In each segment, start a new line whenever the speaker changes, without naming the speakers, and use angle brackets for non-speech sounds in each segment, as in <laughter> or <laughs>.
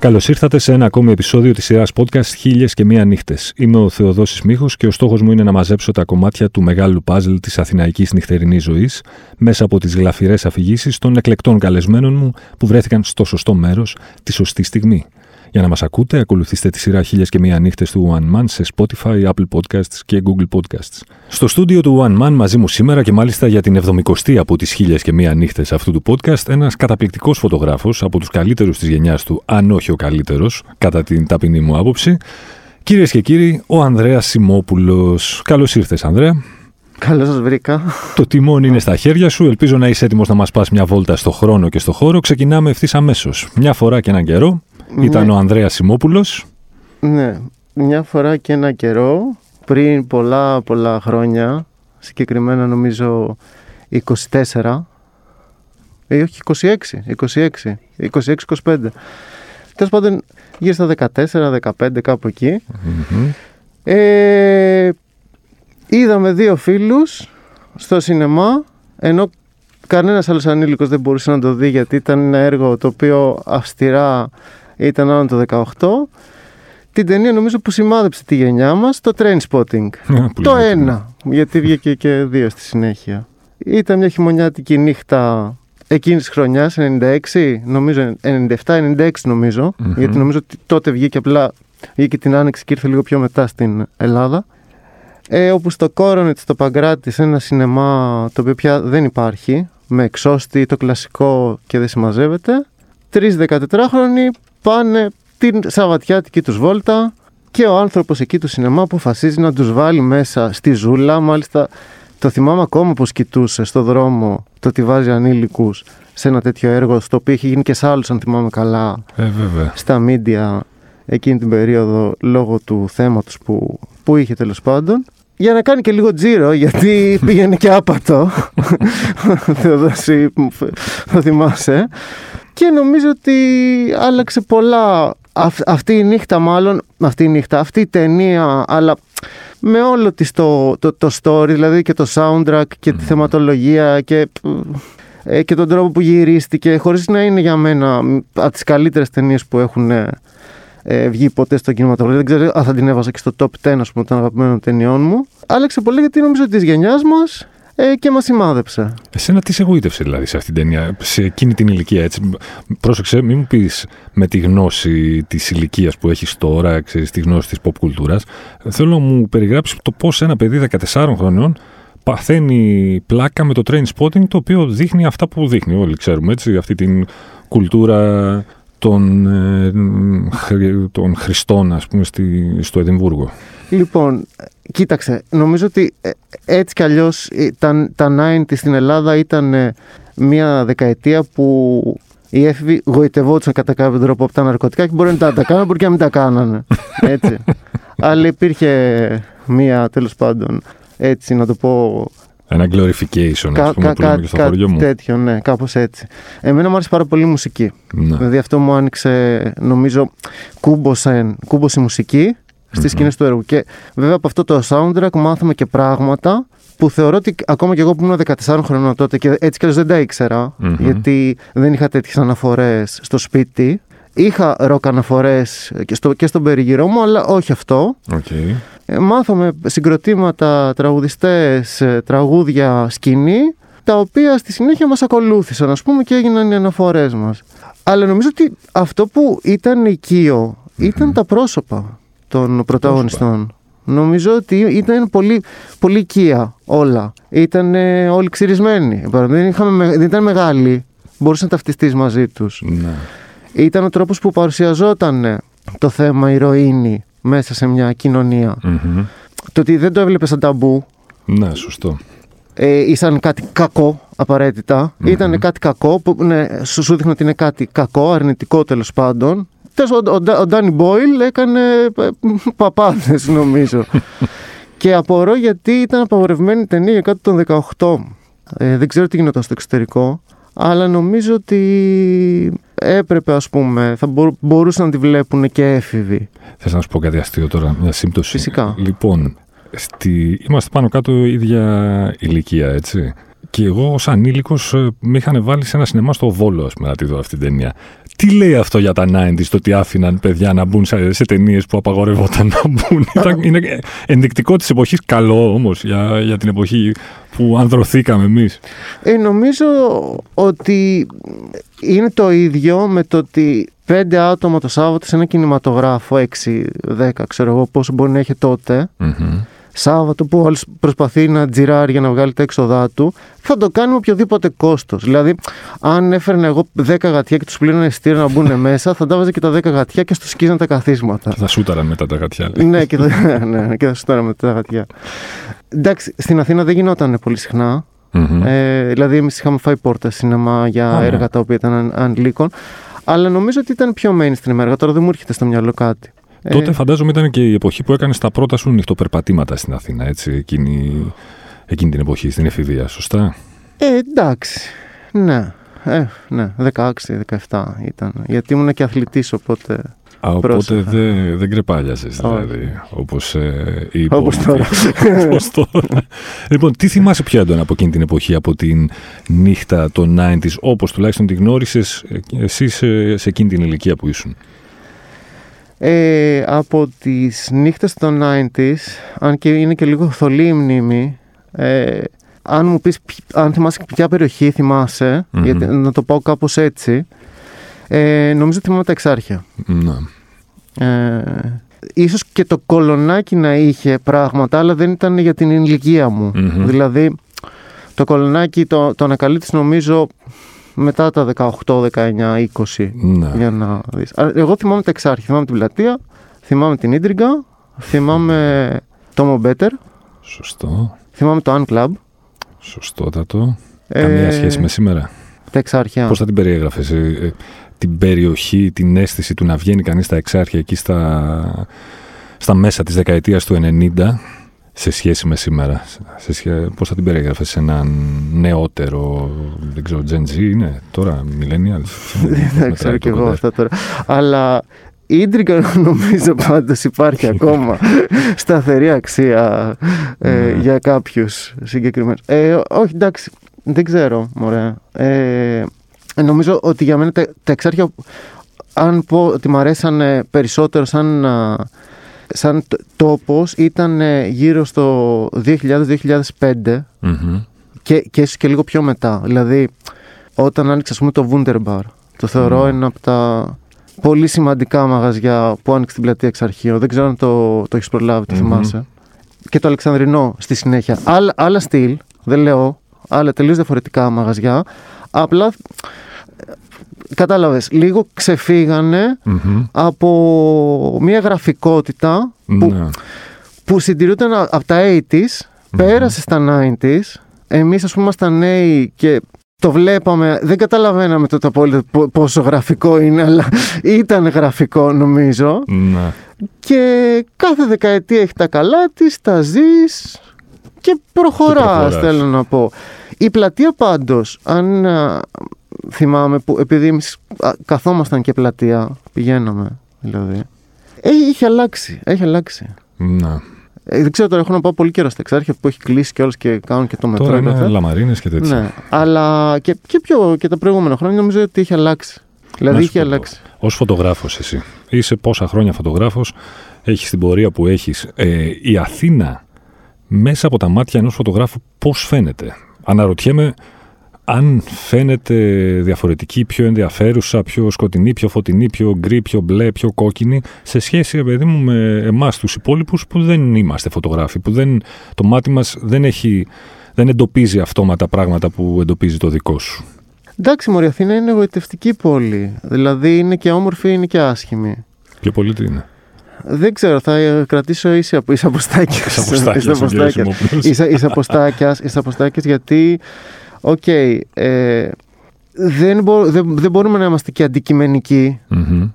Καλώς ήρθατε σε ένα ακόμη επεισόδιο της σειράς podcast Χίλιες και Μία Νύχτες. Είμαι ο Θεοδόσης Μίχο και ο στόχος μου είναι να μαζέψω τα κομμάτια του μεγάλου παζλ της αθηναϊκής νυχτερινής ζωής μέσα από τις γλαφυρές αφηγήσεις των εκλεκτών καλεσμένων μου που βρέθηκαν στο σωστό μέρος τη σωστή στιγμή. Για να μας ακούτε, ακολουθήστε τη σειρά Χίλιες και Μία Νύχτες του One Man σε Spotify, Apple Podcasts και Google Podcasts. Στο στούντιο του One Man μαζί μου σήμερα και μάλιστα για την 70η από τις Χίλιες και Μία Νύχτες αυτού του podcast, ένας καταπληκτικός φωτογράφος από τους καλύτερους της γενιάς του, αν όχι ο καλύτερος, κατά την ταπεινή μου άποψη. Κυρίες και κύριοι, ο Ανδρέας Σιμόπουλος. Καλώς ήρθες, Ανδρέα.
Καλώς σας βρήκα.
Το τιμόνι είναι στα χέρια σου. Ελπίζω να είσαι έτοιμος να μας πας μια βόλτα στο χρόνο και στο χώρο. Ξεκινάμε ευθύς αμέσως. Μια φορά και έναν καιρό, ήταν
Ναι.
ο Ανδρέας Σιμόπουλος.
Ναι, μια φορά και ένα καιρό, πριν πολλά πολλά χρόνια, συγκεκριμένα νομίζω 24, ε, όχι 26, 26, 26-25. Τέλος πάντων, γύρω στα 14-15, κάπου εκεί. Ε, είδαμε δύο φίλους στο σινεμά, ενώ κανένας άλλος ανήλικος δεν μπορούσε να το δει γιατί ήταν ένα έργο το οποίο αυστηρά ήταν άνω το 18. Την ταινία νομίζω που σημάδεψε τη γενιά μας, το Trainspotting.
Που
Το
λέμε.
ένα, γιατί βγήκε και δύο στη συνέχεια. Ήταν μια χειμωνιάτικη νύχτα εκείνης της χρονιάς, 96, νομίζω 97-96 νομιζω
Μμμ.
γιατί νομίζω ότι τότε βγήκε απλά, βγήκε την Άνοιξη και ήρθε λίγο πιο μετά στην Ελλάδα. Ε, όπου στο Κόρονετ, στο Παγκράτης, σε ένα σινεμά το οποίο πια δεν υπάρχει, με εξώστη, το κλασικό και δεν συμμαζεύεται, τρεις 14χρονοι πάνε την Σαββατιάτικη τους βόλτα και ο άνθρωπος εκεί του σινεμά αποφασίζει να τους βάλει μέσα στη ζούλα. Μάλιστα το θυμάμαι ακόμα πως κοιτούσε στο δρόμο το ότι βάζει ανήλικους σε ένα τέτοιο έργο, στο οποίο είχε γίνει και σε άλλους αν θυμάμαι καλά
Ε, βέβαια.
στα μίντια εκείνη την περίοδο λόγω του θέματος που, που είχε τέλος πάντων. Για να κάνει και λίγο τζίρο, γιατί <laughs> πήγαινε και άπατο. <laughs> Θεοδόση, θα θυμάσαι. Και νομίζω ότι άλλαξε πολλά. Αυ- αυτή η νύχτα μάλλον, αυτή η νύχτα, αυτή η ταινία, αλλά με όλο της το, το, το story, δηλαδή και το soundtrack και τη θεματολογία και, ε, και τον τρόπο που γυρίστηκε, χωρίς να είναι για μένα μ, από τις καλύτερες ταινίες που έχουν ε, ε, βγει ποτέ στο κινηματογράφο. Δεν ξέρω αν θα την έβαζα και στο top 10 ας πούμε, των αγαπημένων ταινιών μου. Άλλαξε πολύ γιατί νομίζω ότι της γενιάς μας ε, και μας σημάδεψε.
Εσένα τι σε εγωίτευσε δηλαδή σε αυτήν την ταινία, σε εκείνη την ηλικία έτσι. Πρόσεξε, μην μου πεις με τη γνώση της ηλικίας που έχεις τώρα, ξέρεις, τη γνώση της pop κουλτούρας. Θέλω να μου περιγράψεις το πώς ένα παιδί 14 χρονών παθαίνει πλάκα με το train spotting το οποίο δείχνει αυτά που δείχνει όλοι ξέρουμε έτσι αυτή την κουλτούρα των, ε, χρη- των Χριστών ας πούμε στη, στο Εδιμβούργο.
Λοιπόν, κοίταξε, νομίζω ότι ε, έτσι κι αλλιώς ε, τα, τα 90 στην Ελλάδα ήταν ε, μια δεκαετία που οι έφηβοι γοητευόντουσαν κατά κάποιο τρόπο από τα ναρκωτικά και μπορεί να τα, τα κάνουν, μπορεί και να μην τα κάνανε. <laughs> Έτσι. Αλλά υπήρχε μια, τέλος πάντων, έτσι να το πω,
Ένα glorification ας πούμε που λέμε και στο χωριό μου.
τέτοιο, ναι, κάπως έτσι. Εμένα μου άρεσε πάρα πολύ η μουσική.
Ναι.
Δηλαδή αυτό μου άνοιξε, νομίζω, κούμπωσε, κούμπωσε η μουσική στις
Μμμ.
σκηνές του έργου. Και βέβαια από αυτό το soundtrack μάθαμε και πράγματα που θεωρώ ότι ακόμα και εγώ που ήμουν 14 χρονών τότε και έτσι κι αλλιώς δεν τα ήξερα,
Μμμ.
γιατί δεν είχα τέτοιες αναφορές στο σπίτι. Είχα ροκ αναφορές και, στο, και στον περιγυρό μου, αλλά όχι αυτό.
Οκ.
Ε, μάθαμε συγκροτήματα, τραγουδιστές, ε, τραγούδια, σκηνή, τα οποία στη συνέχεια μας ακολούθησαν, ας πούμε, και έγιναν οι αναφορές μας. Αλλά νομίζω ότι αυτό που ήταν οικείο ήταν τα πρόσωπα των πρωταγωνιστών. Νομίζω ότι ήταν πολύ, πολύ οικεία όλα. Ήταν ε, όλοι ξυρισμένοι. Δεν, είχαμε, με- δεν ήταν μεγάλοι. Μπορούσε να ταυτιστείς μαζί τους.
Ναι.
Ήταν ο τρόπος που παρουσιαζόταν ε, το θέμα ηρωίνη μέσα σε μια κοινωνία.
Μμμ.
Το ότι δεν το έβλεπες σαν ταμπού
Ναι, σωστό.
ε, ή σαν κάτι κακό απαραίτητα.
Μμμ.
Ήταν κάτι κακό που ναι, σου, σου δείχνει ότι είναι κάτι κακό, αρνητικό τέλος πάντων. Τέλος, ο, ο, ο Ντάνι Μπόιλ έκανε ε, <laughs> παπάδες νομίζω. <laughs> και απορώ γιατί ήταν απαγορευμένη η ταινία για κάτω των 18. Ε, δεν ξέρω τι γινόταν στο εξωτερικό. Αλλά νομίζω ότι έπρεπε ας πούμε, θα μπο- μπορούσαν να τη βλέπουν και έφηβοι.
Θες να σου πω κάτι αστείο τώρα, μια σύμπτωση;
Φυσικά.
Λοιπόν, στη... είμαστε πάνω κάτω ίδια ηλικία, έτσι. Και εγώ ως ανήλικος ε, με είχαν βάλει σε ένα σινεμά στο Βόλο, ας πούμε, να τη δω αυτή την ταινία. Τι λέει αυτό για τα 90s, το ότι άφηναν παιδιά να μπουν σε, σε ταινίες που απαγορευόταν να μπουν. Ήταν, είναι ενδεικτικό της εποχής, καλό όμως για, για την εποχή που ανδρωθήκαμε εμείς.
Ε, νομίζω ότι είναι το ίδιο με το ότι πέντε άτομα το Σάββατο σε ένα κινηματογράφο, 6-10 ξέρω εγώ πόσο μπορεί να έχει τότε,
Mm-hmm.
Σάββατο που όλος προσπαθεί να τζιράρει για να βγάλει τα έξοδά του, θα το κάνει με οποιοδήποτε κόστος. Δηλαδή, αν έφερνα εγώ 10 γατιά και τους πλήρωνε εισιτήριο να μπουν <laughs> μέσα, θα τα βάζα και τα 10 γατιά και στο σκίζαν τα καθίσματα.
Θα σούταραν μετά τα γατιά. λέει.
ναι, και θα, <laughs> ναι, και θα σούταραν μετά τα γατιά. Εντάξει, στην Αθήνα δεν γινόταν πολύ συχνά.
Μμμ.
Ε, δηλαδή, εμείς είχαμε φάει πόρτα σινεμά για
Α, ναι.
έργα τα οποία ήταν αν- ανηλίκων. Αλλά νομίζω ότι ήταν πιο mainstream έργα. Τώρα δεν μου έρχεται στο μυαλό κάτι. Ε,
Τότε φαντάζομαι ήταν και η εποχή που έκανες τα πρώτα σου νυχτοπερπατήματα στην Αθήνα, έτσι, εκείνη, εκείνη την εποχή, στην εφηβεία, σωστά;
Ε, εντάξει. Ναι. Ε, ναι, 16-17 ήταν. Γιατί ήμουν και αθλητής, οπότε.
Α, οπότε
Πρόσεχα.
δεν δεν κρεπάλιαζες, δηλαδή, όπως ε, οι
Όπως
υπόλοιποι.
τώρα. <laughs>
Όπως τώρα. λοιπόν, τι θυμάσαι πιο έντονα από εκείνη την εποχή, από την νύχτα των 90s, όπως τουλάχιστον τη γνώρισες ε, εσύ σε, σε εκείνη την ηλικία που ήσουν;
Ε, από τις νύχτες των 90s, αν και είναι και λίγο θολή η μνήμη, ε, αν μου πεις ποι- αν θυμάσαι ποια περιοχή θυμάσαι,
Μμμ.
γιατί, να το πάω κάπως έτσι, ε, νομίζω ότι θυμάμαι τα εξάρχεια.
Να.
Ε, ίσως και το κολονάκι να είχε πράγματα, αλλά δεν ήταν για την ηλικία μου.
Μμμ.
Δηλαδή, το κολονάκι το, το ανακαλύπτεις νομίζω μετά τα 18, 19, 20.
Να.
Για να δεις. Α, Εγώ θυμάμαι τα εξάρχεια. Θυμάμαι την πλατεία, θυμάμαι την Ίντριγκα, θυμάμαι το Μομπέτερ,
Σωστό.
θυμάμαι το Un Club.
Σωστότατο.
Ε,
Καμία σχέση με σήμερα;
Τα εξάρχεια.
Πώς θα την περιέγραφες, ε, ε, την περιοχή, την αίσθηση του να βγαίνει κανείς στα εξάρχεια εκεί στα, στα μέσα της δεκαετίας του 90 σε σχέση με σήμερα. Σε σχέ... Πώς θα την περιέγραφες σε έναν νεότερο, δεν ξέρω, Gen Z είναι τώρα, millennials. <laughs>
Δεν ξέρω κι εγώ αυτά τώρα. Αλλά η Ίντριγκα νομίζω πάντως υπάρχει <laughs> ακόμα σταθερή αξία ε,
Ναι.
για κάποιους συγκεκριμένους. Ε, όχι, εντάξει, δεν ξέρω, μωρέ. Ε, νομίζω ότι για μένα τα, τα εξάρχεια, αν πω ότι μου αρέσανε περισσότερο σαν, α, σαν τ- τόπος, ήταν ε, γύρω στο 2000-2005 και, και ίσως και λίγο πιο μετά. Δηλαδή, όταν άνοιξε, ας πούμε, το Wunderbar, το θεωρώ
Mm.
ένα από τα πολύ σημαντικά μαγαζιά που άνοιξε στην πλατεία εξ αρχείου. Δεν ξέρω αν το, το έχεις προλάβει, το
Μμμ.
θυμάσαι. Και το Αλεξανδρινό στη συνέχεια. Άλλα, άλλα στυλ, δεν λέω, άλλα τελείως διαφορετικά μαγαζιά. Απλά, ε, κατάλαβες, λίγο ξεφύγανε
Μμμ.
από μια γραφικότητα που,
Ναι.
που συντηρούνταν α- από τα 80s, πέρασε στα 90s. Εμείς ας πούμε ήμασταν νέοι και το βλέπαμε, δεν καταλαβαίναμε τότε απόλυτα πο- πόσο γραφικό είναι, αλλά <laughs> ήταν γραφικό νομίζω.
Ναι.
Και κάθε δεκαετία έχει τα καλά της, τα ζεις και προχωράς,
προχωράς.
θέλω να πω. Η πλατεία πάντως, αν α, θυμάμαι, που επειδή εμείς α, καθόμασταν και πλατεία, πηγαίναμε δηλαδή, ε, είχε αλλάξει, έχει αλλάξει.
Ναι.
Ε, δεν ξέρω τώρα, έχω να πάω πολύ καιρό στα εξάρχεια που έχει κλείσει κιόλας και κάνουν και το μετρό.
Τώρα
και
είναι
αυτά.
λαμαρίνες και τέτοια.
Ναι, αλλά και, και, πιο, και τα προηγούμενα χρόνια νομίζω ότι είχε αλλάξει. Δηλαδή
Να σου
είχε
πω το.
αλλάξει.
Ως φωτογράφος εσύ. Είσαι πόσα χρόνια φωτογράφος, έχεις την πορεία που έχεις. Ε, η Αθήνα μέσα από τα μάτια ενός φωτογράφου πώς φαίνεται; Αναρωτιέμαι αν φαίνεται διαφορετική, πιο ενδιαφέρουσα, πιο σκοτεινή, πιο φωτεινή, πιο γκρι, πιο μπλε, πιο κόκκινη, σε σχέση, ρε παιδί μου, με εμάς τους υπόλοιπους που δεν είμαστε φωτογράφοι, που δεν, το μάτι μας δεν, έχει, δεν εντοπίζει αυτόματα πράγματα που εντοπίζει το δικό σου.
Εντάξει, μωρέ η Αθήνα είναι γοητευτική πόλη. Δηλαδή είναι και όμορφη, είναι και άσχημη.
Πιο πολύ τι είναι;
Δεν ξέρω, θα ε, κρατήσω ίση, απο- ίσα αποστάκια.
Ίσα αποστάκια,
Ίσα
στον κύριο
αποστάκια.
Σιμόπουλος.
Ίσα- ίσα αποστάκια, ίσα αποστάκια, γιατί, οκ, ε, δεν, μπο- δεν, δεν μπορούμε να είμαστε και αντικειμενικοί,
Μμμ.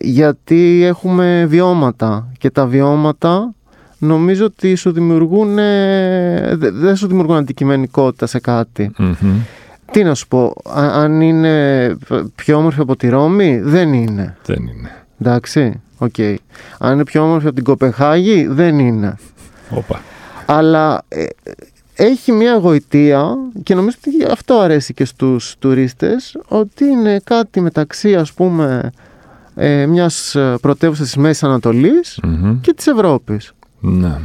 γιατί έχουμε βιώματα και τα βιώματα νομίζω ότι σου δημιουργούν, ε, δε- δεν σου δημιουργούν αντικειμενικότητα σε κάτι.
Μμμ.
Τι να σου πω, α- αν είναι πιο όμορφη από τη Ρώμη, δεν είναι.
Δεν είναι.
Εντάξει, οκ. Αν είναι πιο όμορφη από την Κοπεγχάγη, δεν είναι.
Όπα.
Αλλά ε, έχει μια γοητεία και νομίζω ότι αυτό αρέσει και στους τουρίστες ότι είναι κάτι μεταξύ ας πούμε ε, μιας πρωτεύουσας της Μέσης Ανατολής
Μμμ.
και της Ευρώπης.
Ναι.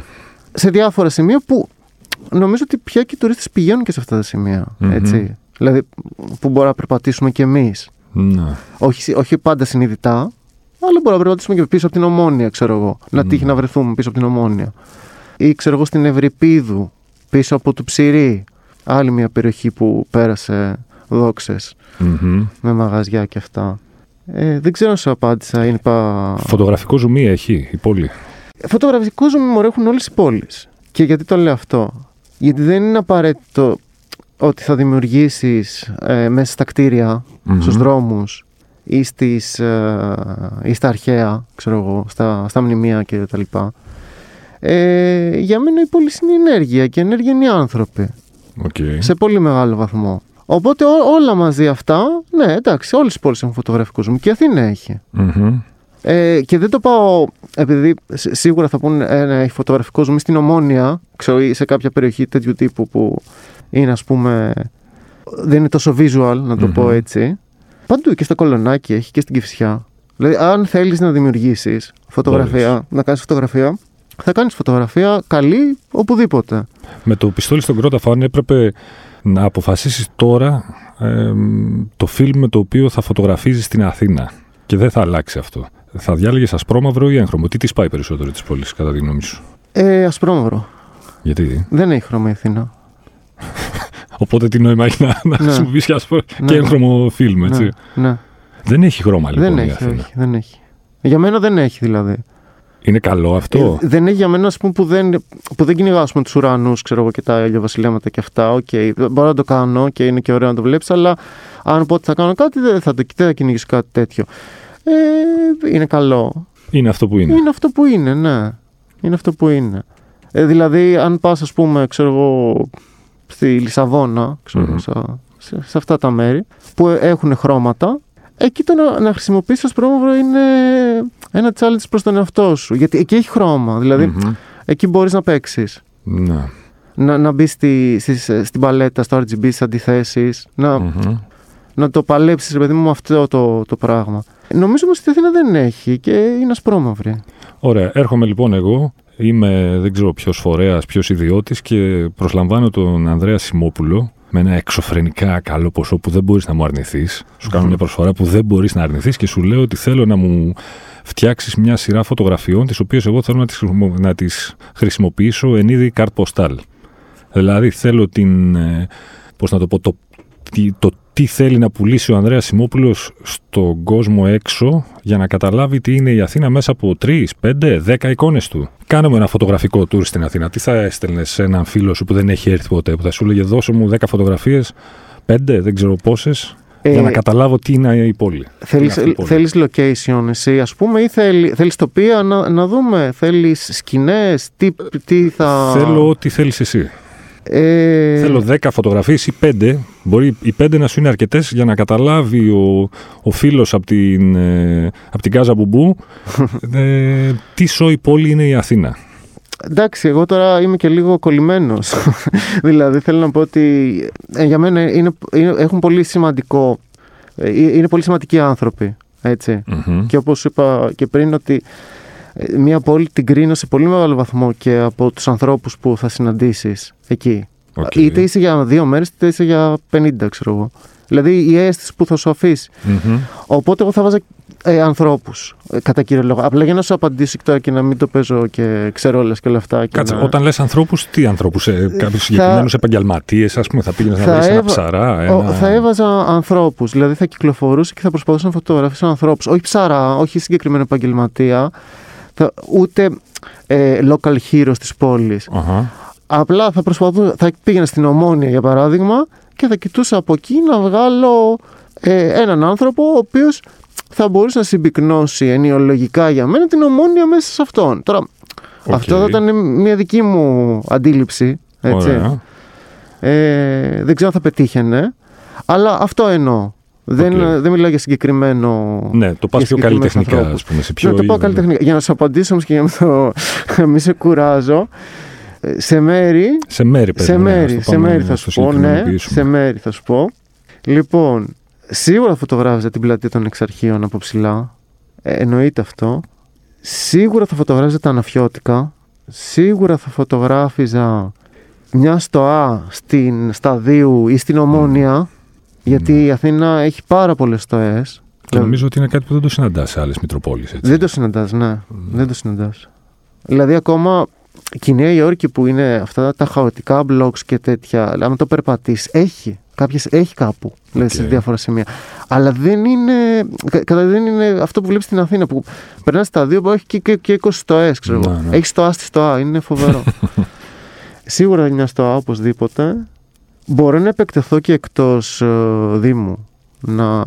Σε διάφορα σημεία που νομίζω ότι πια και οι τουρίστες πηγαίνουν και σε αυτά τα σημεία.
Μμμ.
Έτσι. Δηλαδή που μπορούμε να περπατήσουμε κι εμείς.
Ναι.
Όχι, όχι πάντα συνειδητά, αλλά μπορούμε να περπατήσουμε και πίσω από την Ομόνια, ξέρω εγώ. Να
Μμ.
τύχει να βρεθούμε πίσω από την Ομόνια. Ή ξέρω εγώ στην Ευρυπίδου, πίσω από του Ψηρή. Άλλη μια περιοχή που πέρασε δόξες
Μμμ.
με μαγαζιά και αυτά. Ε, δεν ξέρω αν σου απάντησα. Είναι πα...
Φωτογραφικό ζουμί έχει η πόλη.
Φωτογραφικό ζουμί μωρέ έχουν όλες οι πόλεις. Και γιατί το λέω αυτό; Γιατί δεν είναι απαραίτητο ότι θα δημιουργήσεις ε, μέσα στα κτίρια,
Μμμ.
στους δρόμους ή, στις, ε, ή στα αρχαία, ξέρω εγώ, στα, στα μνημεία και τα λοιπά. Ε, για μένα η πόλη είναι η ενέργεια και η ενέργεια είναι οι άνθρωποι.
Οκ.
Σε πολύ μεγάλο βαθμό. Οπότε ό- όλα μαζί αυτά, ναι, εντάξει, όλες οι πόλεις έχουν φωτογραφικό ζουμί και η Αθήνα έχει.
Μμμ.
Ε, και δεν το πάω επειδή σ- σίγουρα θα πούνε ε, ναι, έχει φωτογραφικό ζουμί στην Ομόνια, ξέρω, ή σε κάποια περιοχή τέτοιου τύπου που είναι ας πούμε δεν είναι τόσο visual να το
Μμμ.
πω έτσι. Παντού και στο Κολονάκι έχει και στην Κηφισιά. Δηλαδή αν θέλεις να δημιουργήσεις φωτογραφία, να κάνεις φωτογραφία, θα κάνεις φωτογραφία καλή οπουδήποτε.
Με το πιστόλι στον κρόταφο, αν έπρεπε να αποφασίσεις τώρα ε, το φιλμ με το οποίο θα φωτογραφίζεις στην Αθήνα και δεν θα αλλάξει αυτό. Θα διάλεγες ασπρόμαυρο ή έγχρωμο. Τι της πάει περισσότερο της πόλης, κατά τη γνώμη σου;
Ε, ασπρόμαυρο.
Γιατί;
Δεν έχει χρώμα η Αθήνα. <laughs>
Οπότε τι νόημα έχει να, να
Ναι.
χρησιμοποιήσεις ασπρό...
Ναι.
και έγχρωμο φιλμ, έτσι;
Ναι, ναι.
Δεν έχει χρώμα λοιπόν
δεν
η
έχει,
Αθήνα.
όχι, δεν έχει. Για μένα δεν έχει δηλαδή.
Είναι καλό αυτό;
Ε, δεν έχει για μένα, ας πούμε, που δεν, που δεν κυνηγάω ας πούμε, τους ουρανούς, ξέρω εγώ, και τα ηλιοβασιλέματα και αυτά. Οκ, μπορώ να το κάνω και είναι και ωραίο να το βλέπεις, αλλά αν πω ότι θα κάνω κάτι, δεν θα, το, δεν θα κυνηγήσω κάτι τέτοιο. Ε, είναι καλό.
Είναι αυτό που είναι.
Είναι αυτό που είναι, ναι. Είναι αυτό που είναι. Ε, δηλαδή, αν πας, ας πούμε, ξέρω εγώ, στη Λισαβόνα, ξέρω, εγώ,
Μμμ.
στα- σε, σε αυτά τα μέρη, που έχουν χρώματα, εκεί το να, να χρησιμοποιήσεις το σπρώμαυρο είναι ένα challenge προς τον εαυτό σου. Γιατί εκεί έχει χρώμα. Δηλαδή,
Μμμ.
εκεί μπορείς να παίξεις.
Ναι.
Να, να μπεις στη, στις- στην παλέτα, στο RGB, στις αντιθέσεις, να,
Μμμ.
να το παλέψεις, ρε παιδί μου, με αυτό το, το πράγμα. Νομίζω όμως ότι η Αθήνα δεν έχει και είναι ασπρόμαυρη.
Ωραία. Έρχομαι λοιπόν εγώ. Είμαι δεν ξέρω ποιος φορέας, ποιος ιδιώτης και προσλαμβάνω τον Ανδρέα Σιμόπουλο με ένα εξωφρενικά καλό ποσό που δεν μπορείς να μου αρνηθείς. Σου κάνω μια προσφορά που δεν μπορείς να αρνηθείς και σου λέω ότι θέλω να μου φτιάξεις μια σειρά φωτογραφιών, τις οποίες εγώ θέλω να τις να τις χρησιμοποιήσω εν είδη καρτ ποστάλ. Δηλαδή θέλω την. ε, πώς να το πω, το, τι, το τι θέλει να πουλήσει ο Ανδρέας Σιμόπουλος στον κόσμο έξω για να καταλάβει τι είναι η Αθήνα μέσα από 3, 5, 10 εικόνες του. Κάναμε ένα φωτογραφικό tour στην Αθήνα. Τι θα έστελνες σε έναν φίλο σου που δεν έχει έρθει ποτέ, που θα σου έλεγε δώσε μου 10 φωτογραφίες, 5, δεν ξέρω πόσες, για να
Ε,
καταλάβω τι είναι η πόλη.
Θέλεις,
Είναι αυτή η πόλη;
θέλεις location εσύ ας πούμε ή θέλει, θέλεις τοπία να, να δούμε, θέλεις σκηνές, τι, τι θα...
Θέλω ό,τι θέλεις εσύ.
Ε,
Θέλω 10 φωτογραφίες ή 5. Μπορεί οι 5 να σου είναι αρκετές για να καταλάβει ο, ο φίλος από την, ε, απ' την Κάζα Μπουμπού <laughs> ε, τι σόη πόλη είναι η Αθήνα.
Εντάξει, εγώ τώρα είμαι και λίγο κολλημένος. <laughs> δηλαδή θέλω να πω ότι ε, για μένα είναι, είναι- έχουν πολύ σημαντικό, ε, είναι πολύ σημαντικοί άνθρωποι, έτσι.
Μμμ.
Και όπως σου είπα και πριν ότι ε, μια πόλη την κρίνω σε πολύ μεγάλο βαθμό και από τους ανθρώπους που θα συναντήσεις εκεί.
Οκ.
Είτε είσαι για δύο μέρες, είτε είσαι για 50, ξέρω εγώ. Δηλαδή η αίσθηση που θα σου αφήσει.
Μμμ.
Οπότε εγώ θα βάζα ε, ανθρώπους κατά κύριο λόγο. Απλά για να σου απαντήσω και τώρα και να μην το παίζω και ξέρω όλα και όλα αυτά. Και
Κάτσε,
να...
όταν λες ανθρώπους, τι ανθρώπους, ε, κάποιους συγκεκριμένους επαγγελματίες, ας πούμε, θα πήγαινες να
θα
βρεις ένα
έβα-
ψαρά,
Ο-
ένα...
Θα έβαζα ανθρώπους. Δηλαδή θα κυκλοφορούσα και θα προσπαθούσα να φωτογραφίσω ανθρώπους. Όχι ψαρά, όχι συγκεκριμένο επαγγελματία. Θα, ούτε ε, local heroes της πόλης.
Αχα.
Απλά θα προσπαθούσα, θα πήγαινα στην Ομόνια για παράδειγμα και θα κοιτούσα από εκεί να βγάλω ε, έναν άνθρωπο ο οποίος θα μπορούσε να συμπυκνώσει ενοιολογικά για μένα την Ομόνια μέσα σε αυτόν. Τώρα,
Οκ.
αυτό θα ήταν μια δική μου αντίληψη. Έτσι.
Ωραία.
Ε, δεν ξέρω αν θα πετύχαινε, αλλά αυτό εννοώ. Δεν,
Οκ.
δεν μιλάω για συγκεκριμένο.
Ναι, το πας
για
πιο
συγκεκριμένους
καλλιτεχνικά,
ανθρώπους.
ας πούμε. Σε πιο...
Να το πω καλλιτεχνικά. Για να σου απαντήσω όμως και για να, το, <laughs> να μην σε κουράζω. σε μέρη.
Σε μέρη, παιδί,
σε
ναι,
μέρη,
ας το
σε
πάμε
μέρη
να
θα
το
σου πω. Ναι,
συγκεκριμενοποιήσουμε.
σε μέρη θα σου πω. Λοιπόν, σίγουρα θα φωτογράφιζα την πλατεία των Εξαρχείων από ψηλά. Ε, εννοείται αυτό. Σίγουρα θα φωτογράφιζα τα Αναφιώτικα. Σίγουρα θα φωτογράφιζα μια στοά στην Σταδίου ή στην Ομόνοια. Γιατί η Αθήνα έχει πάρα πολλές στοές.
Και νομίζω ότι είναι κάτι που δεν το συναντάς σε άλλες Μητροπόλεις.
Δεν το συναντάς, ναι. Δεν το συναντάς. Δηλαδή ακόμα και η Νέα Υόρκη που είναι αυτά τα χαοτικά blocks και τέτοια, άμα το περπατήσεις, έχει. Κάποιες έχει κάπου, δηλαδή σε
Οκ.
διάφορα σημεία. Αλλά δεν είναι, κα- κατά δεν είναι αυτό που βλέπεις στην Αθήνα που περνάς στα δύο που έχει και, και, και 20 στοές, ξέρω εγώ.
Ναι, ναι.
Έχεις στοά στη στοά, είναι φοβερό. <laughs> Σίγουρα είναι μια στοά οπωσδήποτε. Μπορώ να επεκτεθώ και εκτός ε, Δήμου. Να...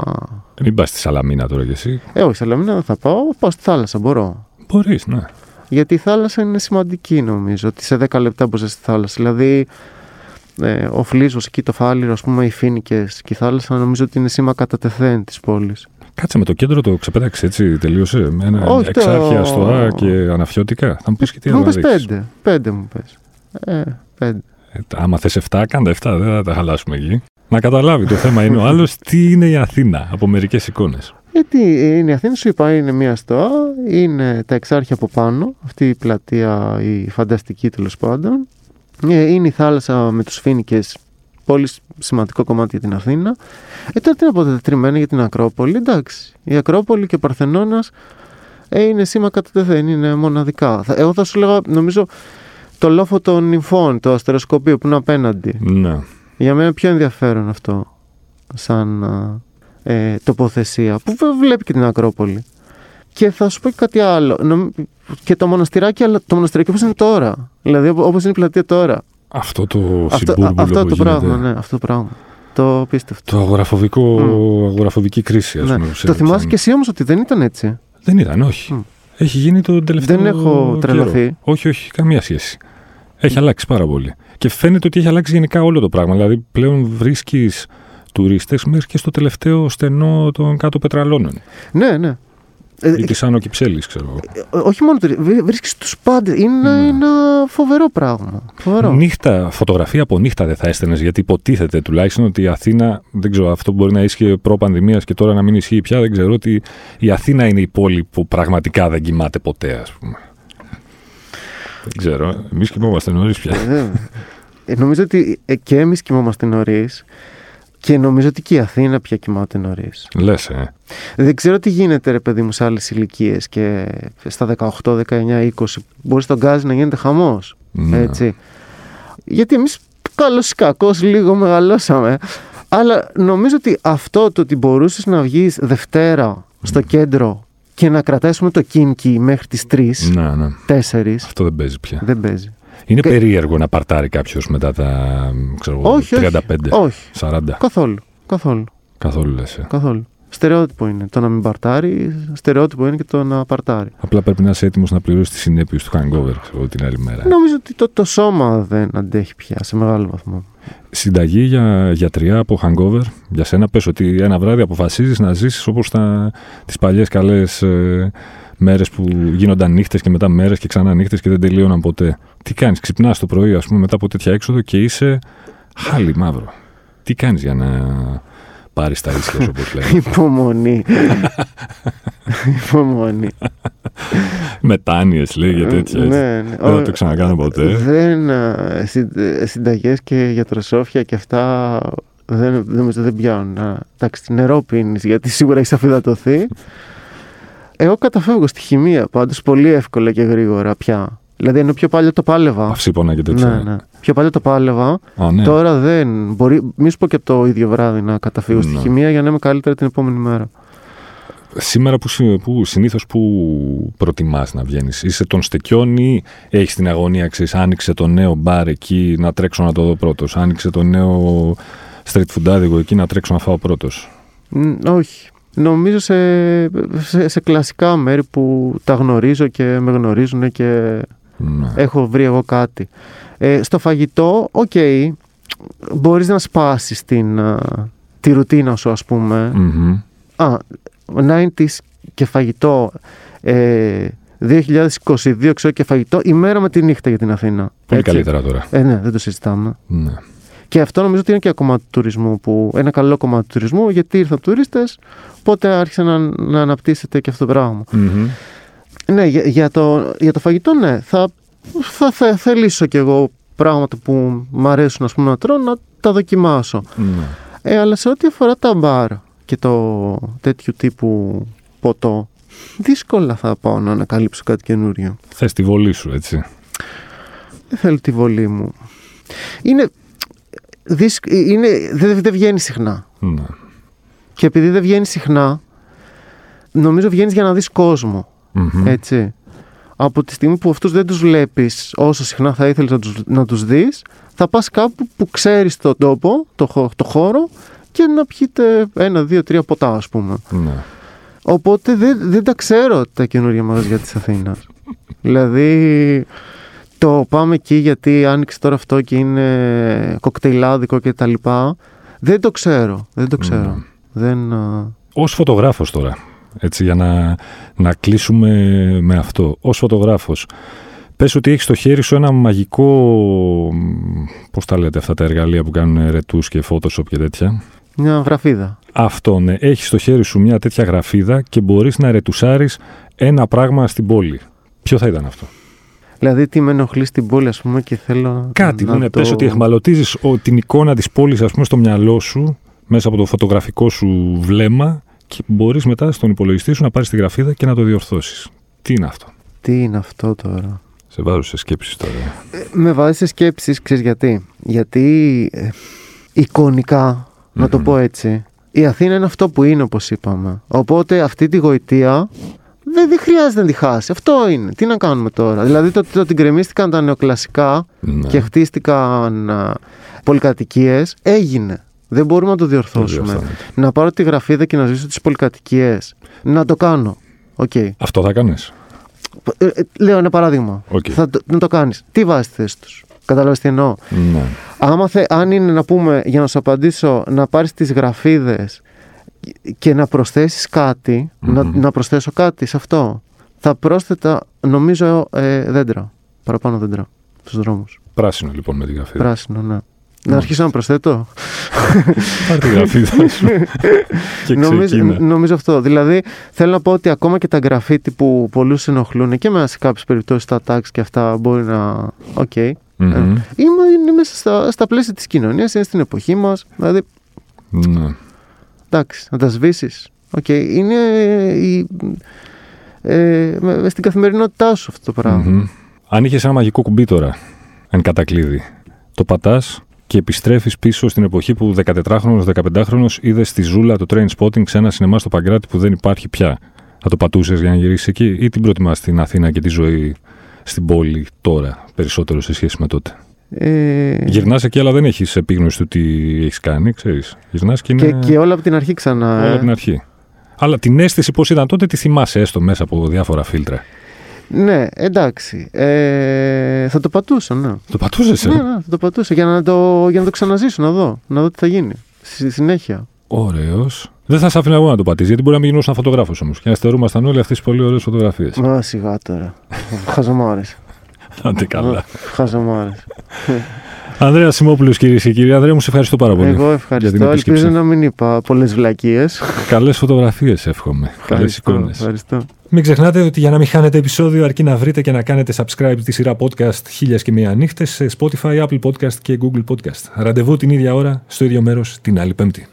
Μην πας στη Σαλαμίνα τώρα κι εσύ.
Ε, όχι, Σαλαμίνα δεν θα πάω, πάω στη θάλασσα, μπορώ.
Μπορείς, ναι.
Γιατί η θάλασσα είναι σημαντική νομίζω, ότι σε 10 λεπτά μπορείς στη θάλασσα. Δηλαδή, ε, ο Φλίζος εκεί, το Φάληρο, ας πούμε, οι Φίνικες και η θάλασσα νομίζω ότι είναι σήμα κατά τεθέν της πόλης.
Κάτσε με το κέντρο το ξεπέταξες έτσι, τελείωσε. Με ένα
Όχι, το-
εξάρχεια στο Α και αναφιώτικα. Θα μου πεις και τι
μου
άλλο.
πες
να δείξεις.
πέντε, πέντε μου πες. Ε, πέντε.
Ε, άμα θες 7, κάντε 7, δεν θα τα χαλάσουμε εκεί. Να καταλάβει το θέμα είναι ο άλλος τι είναι η Αθήνα από μερικές εικόνες.
Γιατί είναι η Αθήνα, σου είπα, είναι μία στοά, είναι τα εξάρχεια από πάνω, αυτή η πλατεία, η φανταστική τέλος πάντων. Ε, Είναι η θάλασσα με τους Φίνικες, πολύ σημαντικό κομμάτι για την Αθήνα. Ε, τώρα τι να πω τετριμένη για την Ακρόπολη, εντάξει. Η Ακρόπολη και ο Παρθενώνας ε, είναι σήμα κατά τεθέν, είναι μοναδικά. Θα- Εγώ θα σου λέγα, νομίζω, το λόφο των νυμφών, το αστεροσκοπείο που είναι απέναντι.
Ναι.
Για μένα πιο ενδιαφέρον αυτό σαν α, ε, τοποθεσία που βε- βλέπει και την Ακρόπολη. Και θα σου πω και κάτι άλλο. Νομ- Και το μοναστηράκι, αλλά το μοναστηράκι όπως είναι τώρα. Δηλαδή όπω- όπως είναι η πλατεία τώρα.
Αυτό το
Αυτό, α-
συμπούρμπουλο
αυτό
που
το
γίνεται.
πράγμα, ναι, αυτό το πράγμα. Το πίστευτο.
Το αγοραφοβικό,
Μμ.
αγοραφοβική κρίση, ας
Ναι.
πούμε. που
Το
συνέβη
θυμάσαι
σαν-
και εσύ όμως ότι δεν ήταν έτσι;
Δεν ήταν, όχι.
Μμ.
Έχει γίνει το τελευταίο.
Δεν έχω
καιρό.
τρελαθεί.
Όχι, όχι, καμία σχέση. Έχει αλλάξει πάρα πολύ. Και φαίνεται ότι έχει αλλάξει γενικά όλο το πράγμα. Δηλαδή πλέον βρίσκεις τουρίστες μέχρι και στο τελευταίο στενό των κάτω πετραλώνων.
Ναι, ναι. Ε,
Ή τη Άνω Κυψέλη, ξέρω εγώ.
ε, όχι μόνο το βρίσκεις τους πάντες. Είναι
Ναι.
ένα φοβερό πράγμα. Φοβερό.
Νύχτα, φωτογραφία από νύχτα δεν θα έστελνε, γιατί υποτίθεται τουλάχιστον ότι η Αθήνα, δεν ξέρω, αυτό μπορεί να ίσχυε προ-πανδημίας και τώρα να μην ισχύει πια, δεν ξέρω, ότι η Αθήνα είναι η πόλη που πραγματικά δεν κοιμάται ποτέ, ας πούμε. Δεν ξέρω. Εμείς κοιμόμαστε νωρίς πια.
Βέβαια. Ε, νομίζω ότι ε, και εμείς κοιμόμαστε νωρίς και νομίζω ότι και η Αθήνα πια κοιμάται νωρίς.
Λες, ε.
Δεν ξέρω τι γίνεται, ρε παιδί μου, σε άλλες ηλικίες και στα 18, 19, 20. Μπορεί στον γκάζι να γίνεται χαμός.
Ναι.
Έτσι. Γιατί εμείς καλό ή κακό λίγο μεγαλώσαμε. Αλλά νομίζω ότι αυτό το ότι μπορούσες να βγεις Δευτέρα στο κέντρο και να κρατάσουμε το κίνκι μέχρι τις 3,
Ναι, ναι.
4,
Αυτό δεν παίζει πια.
δεν παίζει.
Είναι
Και-
περίεργο να παρτάρει κάποιος μετά τα ξέρω, εγώ,
Όχι,
35,
όχι. Όχι.
40.
Καθόλου. Καθόλου.
Καθόλου λες.
Καθόλου. Στερεότυπο είναι το να μην παρτάρει, στερεότυπο είναι και το να παρτάρει.
Απλά πρέπει να είσαι έτοιμος να πληρώσεις τις συνέπειες του hangover ξέρω, εγώ, την άλλη μέρα.
Νομίζω ότι το, το σώμα δεν αντέχει πια σε μεγάλο βαθμό.
Συνταγή για γιατριά από hangover. Για σένα πες ότι ένα βράδυ αποφασίζεις να ζήσεις όπως τα, τις παλιές καλές ε, μέρες που γίνονταν νύχτες και μετά μέρες και ξανά νύχτες και δεν τελείωναν ποτέ. Τι κάνεις, ξυπνάς το πρωί ας πούμε μετά από τέτοια έξοδο και είσαι χάλι μαύρο. Τι κάνεις για να πάρεις τα ίσια σου όπως λέγαμε. <laughs>
Υπομονή. Υπομονή.
Μετάνοιες λέει και τέτοια. έτσι.
ναι, ναι.
Δεν θα το ξανακάνω ποτέ.
Δεν. Συνταγές και γιατροσόφια και αυτά δεν, νομίζω δεν πιάνουν. Α, Εντάξει, νερό πίνεις γιατί σίγουρα έχεις αφιδατωθεί. Εγώ καταφεύγω στη χημεία πάντως πολύ εύκολα και γρήγορα πια. Δηλαδή ενώ πιο παλιά το πάλευα.
Αυσίπονα και τέτοια.
Ναι, ναι. Πιο παλιά το πάλευα.
Α, ναι.
Τώρα δεν. Μπορεί, μη σου πω και από το ίδιο βράδυ να καταφύγω στη
Ναι.
χημεία για να είμαι καλύτερα την επόμενη μέρα.
Σήμερα που, συ- που συνήθως που προτιμάς να βγαίνεις; Είσαι των στεκιών ή έχεις την αγωνία, ξέρεις, άνοιξε το νέο μπαρ εκεί να τρέξω να το δω πρώτος. Άνοιξε το νέο street food άδικο εκεί να τρέξω να φάω πρώτος.
Μ, όχι. Νομίζω σε, σε, σε κλασικά μέρη που τα γνωρίζω και με γνωρίζουν και
Ναι.
έχω βρει εγώ κάτι. Ε, στο φαγητό, οκ, μπορείς να σπάσεις την, α, τη ρουτίνα σου ας πούμε.
Μμμ.
Α, 90s και φαγητό ε, 2022 ξέρω και φαγητό η μέρα με τη νύχτα για την Αθήνα.
Πολύ Έτσι. καλύτερα τώρα.
Ε, ναι, δεν το συζητάμε.
Ναι.
Και αυτό νομίζω ότι είναι και ένα κομμάτι του τουρισμού, που, ένα καλό κομμάτι του τουρισμού, γιατί ήρθαν τουρίστες, οπότε άρχισε να, να αναπτύσσεται και αυτό το πραγμα Ναι, για, για, το, για το φαγητό, ναι. Θα, θα, θα θελήσω κι εγώ πράγματα που μου αρέσουν ας πούμε, να τρώω να τα δοκιμάσω.
Ναι.
Ε, αλλά σε ό,τι αφορά τα μπαρ και το τέτοιου τύπου ποτό, δύσκολα θα πάω να ανακαλύψω κάτι καινούριο.
Θες τη βολή σου, έτσι.
Δεν θέλω τη βολή μου. Είναι, είναι, δεν, δεν βγαίνει συχνά.
Ναι.
Και επειδή δεν βγαίνει συχνά, νομίζω βγαίνεις για να δεις κόσμο. Έτσι. Από τη στιγμή που αυτούς δεν τους βλέπεις όσο συχνά θα ήθελες να τους, να τους δεις, θα πας κάπου που ξέρεις τον τόπο, το, το χώρο και να πιείτε ένα, δύο, τρία ποτά ας πούμε.
Ναι.
Οπότε δεν, δεν τα ξέρω τα καινούργια μαγαζιά της Αθήνας. <laughs> δηλαδή το πάμε εκεί γιατί άνοιξε τώρα αυτό και είναι κοκτέιλάδικο και τα λοιπά. Δεν το ξέρω. Δεν το ξέρω. Mm. Δεν,
Ως φωτογράφος τώρα, έτσι για να, να κλείσουμε με αυτό. Ως φωτογράφος, πες ότι έχεις στο χέρι σου ένα μαγικό, πώς τα λέτε αυτά τα εργαλεία που κάνουν ρετούς και Photoshop και τέτοια;
Μια γραφίδα.
Αυτό, ναι. Έχεις στο χέρι σου μια τέτοια γραφίδα και μπορείς να ρετουσάρεις ένα πράγμα στην πόλη. Ποιο θα ήταν αυτό;
Δηλαδή, τι με ενοχλεί στην πόλη, ας πούμε, και θέλω.
Κάτι
να
ναι,
το...
πες ότι εχμαλωτίζεις την εικόνα της πόλης, ας πούμε, στο μυαλό σου, μέσα από το φωτογραφικό σου βλέμμα και μπορείς μετά στον υπολογιστή σου να πάρεις τη γραφίδα και να το διορθώσεις. Τι είναι αυτό;
Τι είναι αυτό τώρα;
Σε βάζω σε σκέψεις τώρα.
Ε, με βάζει σε σκέψεις, ξέρεις γιατί; Γιατί ε, εικονικά, να το πω έτσι, η Αθήνα είναι αυτό που είναι, όπως είπαμε. Οπότε αυτή τη γοητεία δεν, δεν χρειάζεται να τη χάσει. Αυτό είναι. Τι να κάνουμε τώρα. Δηλαδή το ότι γκρεμίστηκαν τα νεοκλασικά
Ναι.
και χτίστηκαν πολυκατοικίες έγινε. Δεν μπορούμε να το διορθώσουμε.
διορθώνεται.
να πάρω τη γραφίδα και να σβήσω τις πολυκατοικίες. Να το κάνω. Οκ.
Αυτό θα κάνεις.
Ε, ε, λέω ένα παράδειγμα.
Οκ.
Θα το, να το κάνεις. Τι βάζεις στη θέση τους. Κατάλαβε τι εννοώ.
Ναι.
Άμα θε, αν είναι να πούμε, για να σου απαντήσω, να πάρεις τις γραφίδες και να προσθέσεις κάτι, να, να προσθέσω κάτι σε αυτό, θα πρόσθετα, νομίζω, ε, δέντρα. Παραπάνω δέντρα στους δρόμους.
Πράσινο λοιπόν με τη γραφίδα.
Πράσινο, ναι. Να αρχίσω να προσθέτω.
Πάρ' τη γραφίδα σου και
νομίζω,
ξεκίνα.
νομίζω αυτό. Δηλαδή, θέλω να πω ότι ακόμα και τα γραφίτι που πολλούς ενοχλούν και μέσα σε κάποιες περιπτώσεις τα tags και αυτά μπορεί να... Οκ.
Μμμ.
Ε, είναι, είναι μέσα στα, στα πλαίσια της κοινωνίας, είναι στην εποχή μας. Δηλαδή,
Ναι.
Εντάξει, να τα σβήσεις. Οκ, είναι η, ε, με- μες στην καθημερινότητά σου αυτό το πράγμα.
Μμμ. Αν είχες ένα μαγικό κουμπί τώρα, εν κατακλείδι, το πατάς και επιστρέφεις πίσω στην εποχή που 14χρονο, 15χρονο είδες στη ζούλα το Trainspotting σε ένα σινεμά στο Παγκράτι που δεν υπάρχει πια. Θα το πατούσες για να γυρίσεις εκεί, ή την προτιμάς την Αθήνα και τη ζωή στην πόλη τώρα, περισσότερο σε σχέση με τότε;
Ε,
Γυρνάς εκεί, αλλά δεν έχεις επίγνωση του τι έχεις κάνει, ξέρεις. Γυρνάς και είναι.
και, και όλα από την αρχή ξανά.
όλα
ε.
από την αρχή. Αλλά την αίσθηση πώς ήταν τότε τη θυμάσαι έστω μέσα από διάφορα φίλτρα;
Ναι, εντάξει. Ε, θα το πατούσα, ναι.
Το πατούσες,
Ναι, ναι, θα το πατούσα για να το, για να το ξαναζήσω, να δω. Να δω τι θα γίνει. Στη συνέχεια.
Ωραίος. Δεν θα σε άφηνα εγώ να το πατήσεις, γιατί μπορεί να μην γινόσουν φωτογράφος όμως. Και να στερούμασταν όλοι αυτές τις πολύ ωραίες φωτογραφίες.
Μα σιγά τώρα. <laughs> Χαζομάρες.
Άντε καλά.
Χαζομάρες.
Ανδρέα Σιμόπουλος, κυρίες και κύριοι. Ανδρέα, μου σε ευχαριστώ πάρα πολύ.
Εγώ
για
ευχαριστώ.
την επίσκεψη.
Ελπίζω να μην είπα πολλές βλακίες.
Καλές φωτογραφίες, εύχομαι. Καλές εικόνες.
Ευχαριστώ.
Μην ξεχνάτε ότι για να μην χάνετε επεισόδιο, αρκεί να βρείτε και να κάνετε subscribe τη σειρά podcast Χίλιας και Μία Νύχτες σε Spotify, Apple Podcast και Google Podcast. Ραντεβού την ίδια ώρα, στο ίδιο μέρος, την άλλη Πέμπτη.